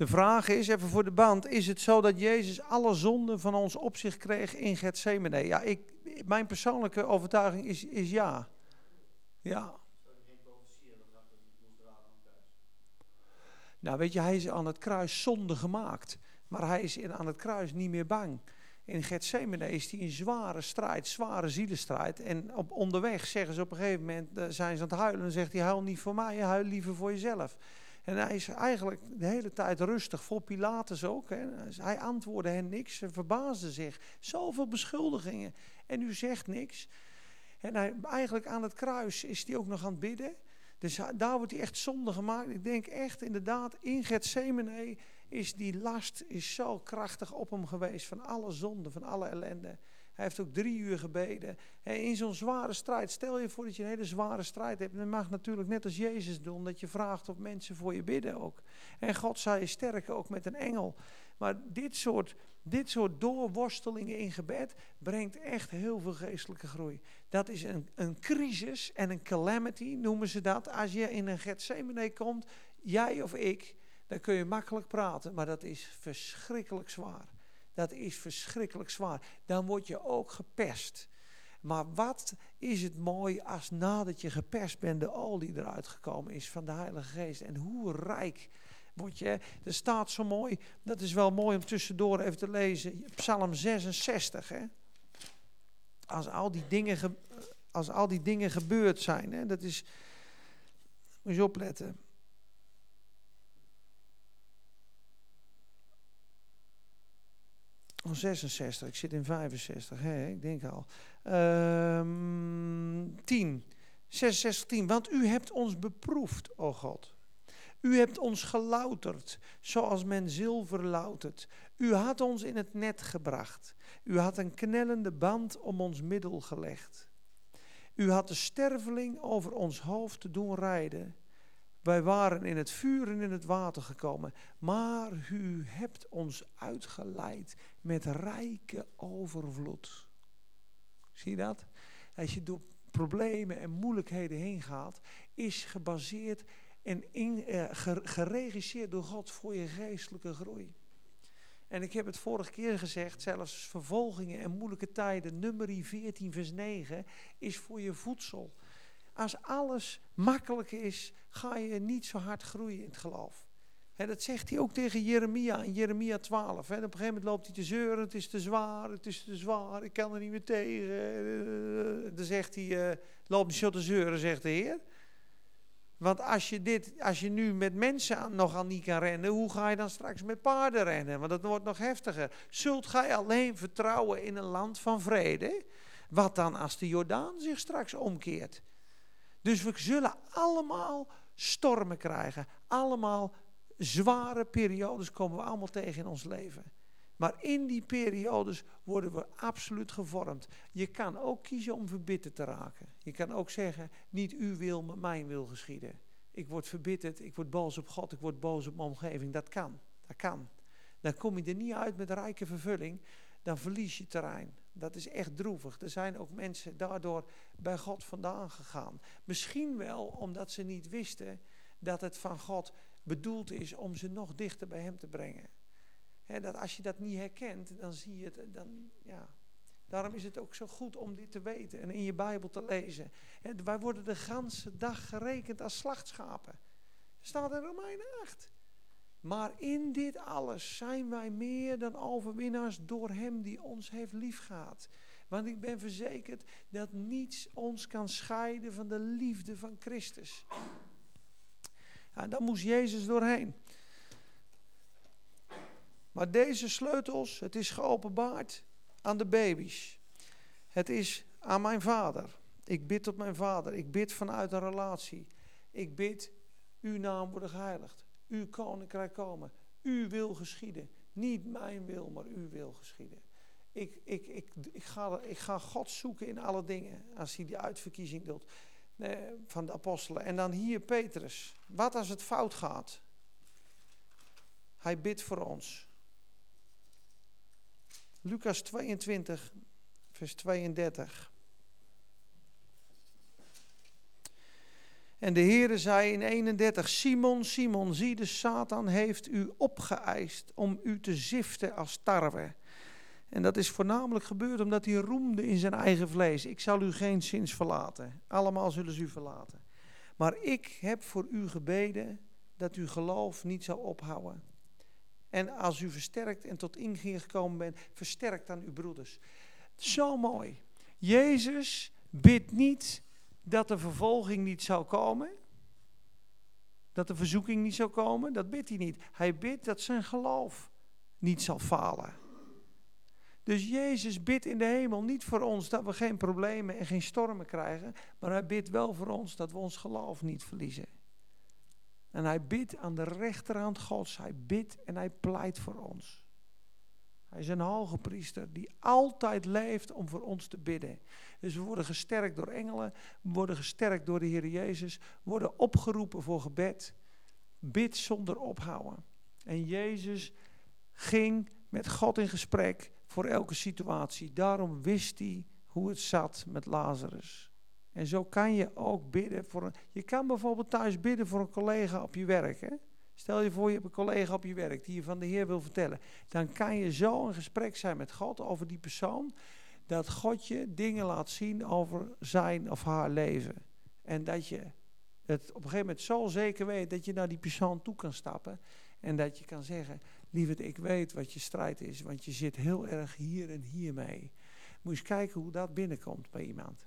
De vraag is, even voor de band, is het zo dat Jezus alle zonden van ons op zich kreeg in Gethsemane? Ja, ik, mijn persoonlijke overtuiging is, is ja. Ja. Nou, weet je, hij is aan het kruis zonde gemaakt. Maar hij is aan het kruis niet meer bang. In Gethsemane is hij in zware strijd, zware zielenstrijd. En op onderweg zeggen ze op een gegeven moment, eh, zijn ze aan het huilen. En zegt hij, huil niet voor mij, huil liever voor jezelf. En hij is eigenlijk de hele tijd rustig, voor Pilatus ook. Hè. Hij antwoordde hen niks, ze verbaasden zich. Zoveel beschuldigingen. En u zegt niks. En hij, eigenlijk aan het kruis is hij ook nog aan het bidden. Dus daar wordt hij echt zonde gemaakt. Ik denk echt inderdaad, in Gethsemane is die last is zo krachtig op hem geweest. Van alle zonde, van alle ellende. Hij heeft ook drie uur gebeden. En in zo'n zware strijd, stel je voor dat je een hele zware strijd hebt. Dan mag natuurlijk net als Jezus doen, dat je vraagt of mensen voor je bidden ook. En God zal je sterken, ook met een engel. Maar dit soort, dit soort doorworstelingen in gebed brengt echt heel veel geestelijke groei. Dat is een, een crisis en een calamity, noemen ze dat. Als je in een Gethsemane komt, jij of ik, dan kun je makkelijk praten, maar dat is verschrikkelijk zwaar dat is verschrikkelijk zwaar. Dan word je ook gepest. Maar wat is het mooi als nadat je gepest bent de olie eruit gekomen is van de Heilige Geest. En hoe rijk word je. Er staat zo mooi, dat is wel mooi om tussendoor even te lezen. Psalm 66. Hè? Als, al die dingen als al die dingen gebeurd zijn. Hè? Dat is, moet je opletten. 66, ik zit in 65, hè, ik denk al. Um, 10, 66, 10. Want u hebt ons beproefd, o God. U hebt ons gelouterd, zoals men zilver loutert. U had ons in het net gebracht. U had een knellende band om ons middel gelegd. U had de sterveling over ons hoofd doen rijden. Wij waren in het vuur en in het water gekomen, maar u hebt ons uitgeleid met rijke overvloed. Zie je dat? Als je door problemen en moeilijkheden heen gaat, is gebaseerd en in, eh, geregisseerd door God voor je geestelijke groei. En ik heb het vorige keer gezegd, zelfs vervolgingen en moeilijke tijden, nummer 14 vers 9, is voor je voedsel. Als alles makkelijk is, ga je niet zo hard groeien in het geloof. dat zegt hij ook tegen Jeremia in Jeremia 12. op een gegeven moment loopt hij te zeuren, het is te zwaar, het is te zwaar, ik kan er niet meer tegen. dan zegt hij, uh, loop niet zo te zeuren, zegt de Heer. Want als je, dit, als je nu met mensen nog al niet kan rennen, hoe ga je dan straks met paarden rennen? Want dat wordt nog heftiger. Zult gij alleen vertrouwen in een land van vrede? Wat dan als de Jordaan zich straks omkeert? Dus we zullen allemaal stormen krijgen. Allemaal zware periodes komen we allemaal tegen in ons leven. Maar in die periodes worden we absoluut gevormd. Je kan ook kiezen om verbitterd te raken. Je kan ook zeggen, niet uw wil, maar mijn wil geschieden. ik word verbitterd, ik word boos op God, ik word boos op mijn omgeving. Dat kan, dat kan. Dan kom je er niet uit met rijke vervulling, dan verlies je terrein. Dat is echt droevig. Er zijn ook mensen daardoor bij God vandaan gegaan. Misschien wel omdat ze niet wisten dat het van God bedoeld is om ze nog dichter bij Hem te brengen. dat als je dat niet herkent, dan zie je het. Dan, ja. Daarom is het ook zo goed om dit te weten en in je Bijbel te lezen. wij worden de ganse dag gerekend als slachtschapen. Staat in Romeinen 8. Maar in dit alles zijn wij meer dan overwinnaars door Hem die ons heeft liefgehad. Want ik ben verzekerd dat niets ons kan scheiden van de liefde van Christus. Ja, daar moest Jezus doorheen. Maar deze sleutels, het is geopenbaard aan de baby's. Het is aan mijn vader. Ik bid tot mijn vader. Ik bid vanuit een relatie. Ik bid, uw naam worden geheiligd. Uw koninkrijk komen. Uw wil geschieden. Niet mijn wil, maar uw wil geschieden. Ik, ik, ik, ik, ga, ik ga God zoeken in alle dingen. Als hij die uitverkiezing doet van de apostelen. En dan hier Petrus. Wat als het fout gaat? Hij bidt voor ons. Lucas 22, vers 32. En de Heere zei in 31, Simon, Simon, zie de Satan heeft u opgeëist om u te ziften als tarwe. En dat is voornamelijk gebeurd omdat hij roemde in zijn eigen vlees. Ik zal u geen zins verlaten. Allemaal zullen ze u verlaten. Maar ik heb voor u gebeden dat uw geloof niet zal ophouden. En als u versterkt en tot inkeer gekomen bent, versterkt dan uw broeders. Zo mooi. Jezus bidt niet dat de vervolging niet zou komen. Dat de verzoeking niet zou komen. Dat bidt hij niet. Hij bidt dat zijn geloof niet zal falen. Dus Jezus bidt in de hemel niet voor ons dat we geen problemen en geen stormen krijgen, maar hij bidt wel voor ons dat we ons geloof niet verliezen. En hij bidt aan de rechterhand Gods. Hij bidt en hij pleit voor ons. Hij is een hoge priester die altijd leeft om voor ons te bidden. Dus we worden gesterkt door engelen, we worden gesterkt door de Heer Jezus, we worden opgeroepen voor gebed. Bid zonder ophouden. En Jezus ging met God in gesprek voor elke situatie. Daarom wist hij hoe het zat met Lazarus. En zo kan je ook bidden voor een. Je kan bijvoorbeeld thuis bidden voor een collega op je werk. Hè? Stel je voor, je hebt een collega op je werk die je van de Heer wil vertellen. Dan kan je zo in gesprek zijn met God over die persoon. Dat God je dingen laat zien over zijn of haar leven. En dat je het op een gegeven moment zo zeker weet dat je naar die persoon toe kan stappen. En dat je kan zeggen, lieverd, ik weet wat je strijd is, want je zit heel erg hier en hier mee. Moet je eens kijken hoe dat binnenkomt bij iemand.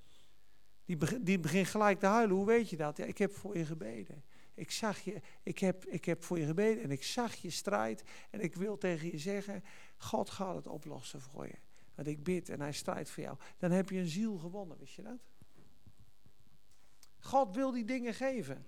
Die begint gelijk te huilen. Hoe weet je dat? Ja, ik heb voor je gebeden. Ik zag je, ik heb, ik heb voor je gebeden en ik zag je strijd. En ik wil tegen je zeggen, God gaat het oplossen voor je. Want ik bid en hij strijdt voor jou. Dan heb je een ziel gewonnen, wist je dat? God wil die dingen geven.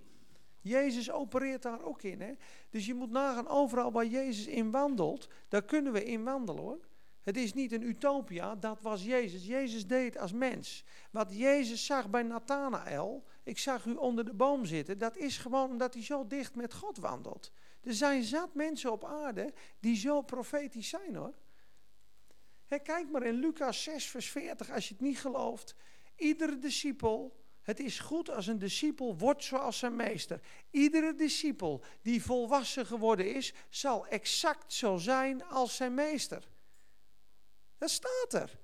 Jezus opereert daar ook in. Hè? Dus je moet nagaan, overal waar Jezus in wandelt, daar kunnen we in wandelen hoor. Het is niet een utopia, dat was Jezus. Jezus deed als mens. Wat Jezus zag bij Nathanael, ik zag u onder de boom zitten, dat is gewoon omdat hij zo dicht met God wandelt. Er zijn zat mensen op aarde die zo profetisch zijn hoor. kijk maar in Lucas 6, vers 40, als je het niet gelooft. Iedere discipel het is goed als een discipel wordt zoals zijn meester. Iedere discipel die volwassen geworden is, zal exact zo zijn als zijn meester. Dat staat er.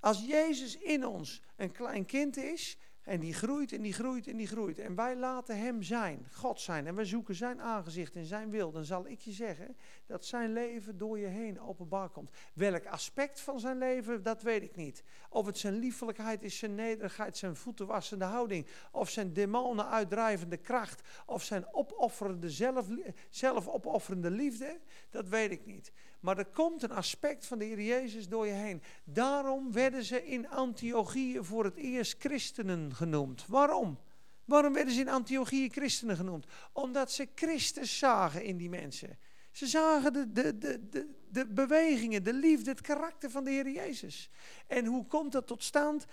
Als Jezus in ons een klein kind is, en die groeit en die groeit en die groeit. En wij laten hem zijn, God zijn. En we zoeken zijn aangezicht en zijn wil. Dan zal ik je zeggen dat zijn leven door je heen openbaar komt. Welk aspect van zijn leven, dat weet ik niet. Of het zijn liefelijkheid is, zijn nederigheid, zijn voetenwassende houding. Of zijn demonen uitdrijvende kracht. Of zijn opofferende, zelf, zelfopofferende liefde. Dat weet ik niet. Maar er komt een aspect van de Heer Jezus door je heen. Daarom werden ze in Antiochië voor het eerst christenen genoemd. Waarom? Waarom werden ze in Antiochië christenen genoemd? Omdat ze Christus zagen in die mensen. Ze zagen de, de, de, de, de bewegingen, de liefde, het karakter van de Heer Jezus. En hoe komt dat tot stand?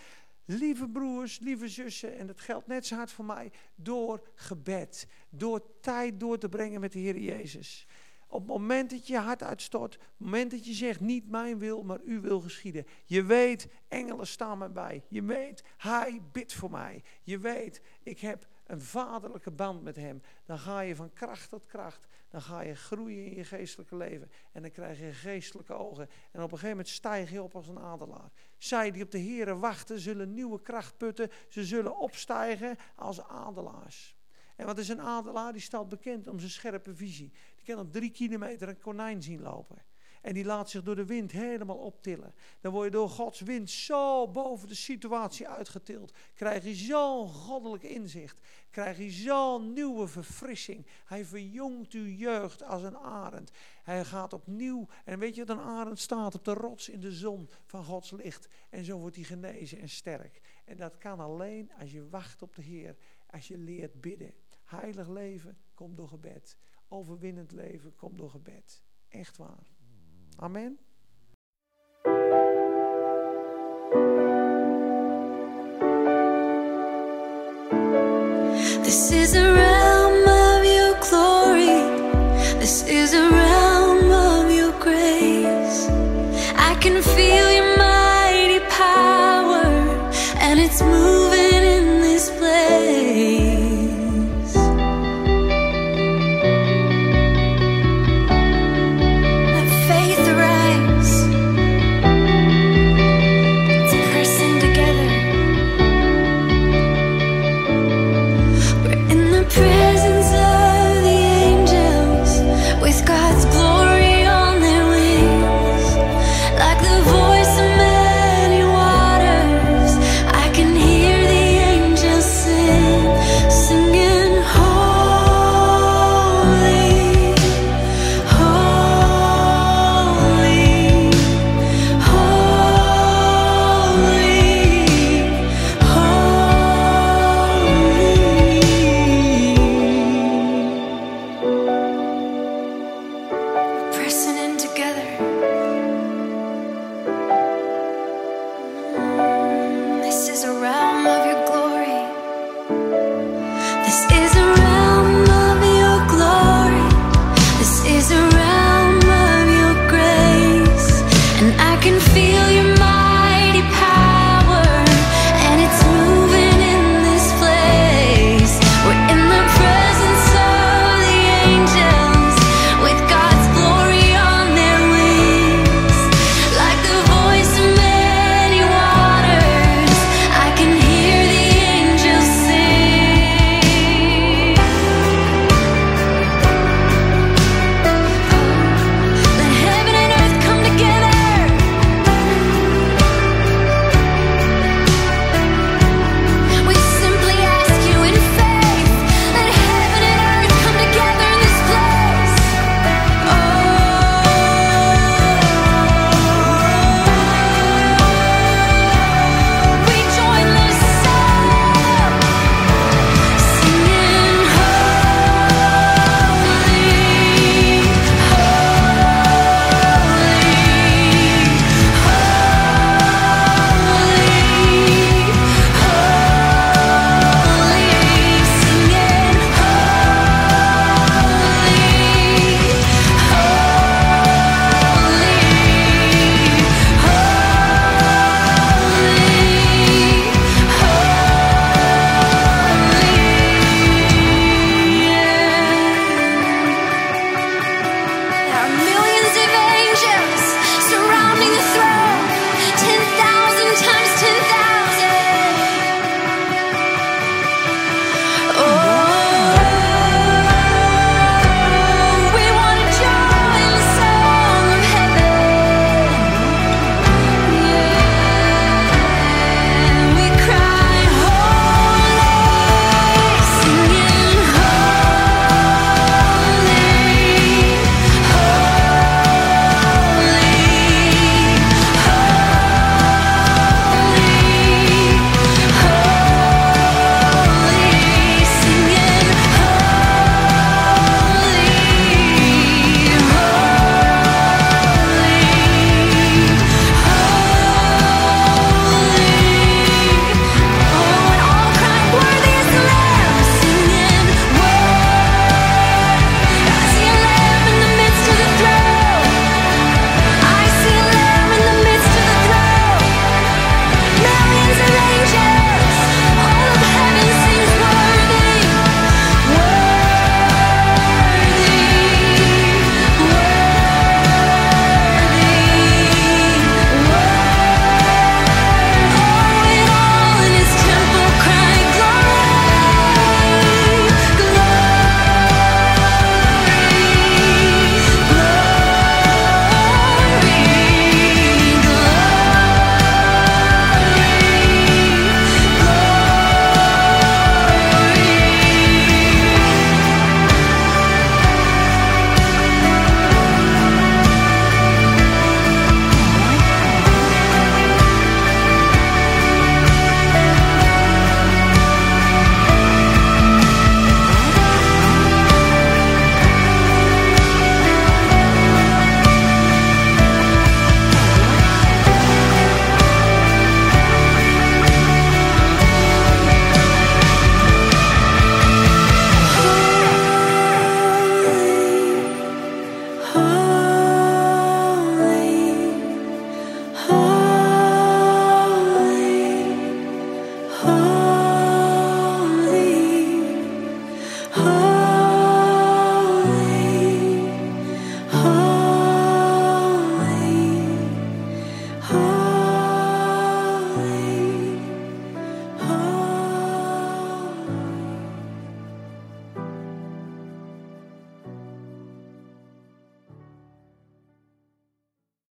lieve broers, lieve zussen, en dat geldt net zo hard voor mij, door gebed. Door tijd door te brengen met de Heer Jezus. Op het moment dat je hart uitstort, op het moment dat je zegt, niet mijn wil, maar uw wil geschieden. Je weet, engelen staan mij bij. Je weet, hij bidt voor mij. Je weet, ik heb een vaderlijke band met hem. Dan ga je van kracht tot kracht. Dan ga je groeien in je geestelijke leven. En dan krijg je geestelijke ogen. En op een gegeven moment stijg je op als een adelaar. Zij die op de Here wachten, zullen nieuwe kracht putten. Ze zullen opstijgen als adelaars. En wat is een adelaar? Die staat bekend om zijn scherpe visie. Die kan op drie kilometer een konijn zien lopen. En die laat zich door de wind helemaal optillen. Dan word je door Gods wind zo boven de situatie uitgetild. Krijg je zo'n goddelijk inzicht. Krijg je zo'n nieuwe verfrissing. Hij verjongt uw jeugd als een arend. Hij gaat opnieuw. En weet je wat een arend staat? Op de rots in de zon van Gods licht. En zo wordt hij genezen en sterk. En dat kan alleen als je wacht op de Heer. Als je leert bidden. Heilig leven komt door gebed. Overwinnend leven komt door gebed. Echt waar. Amen. This is a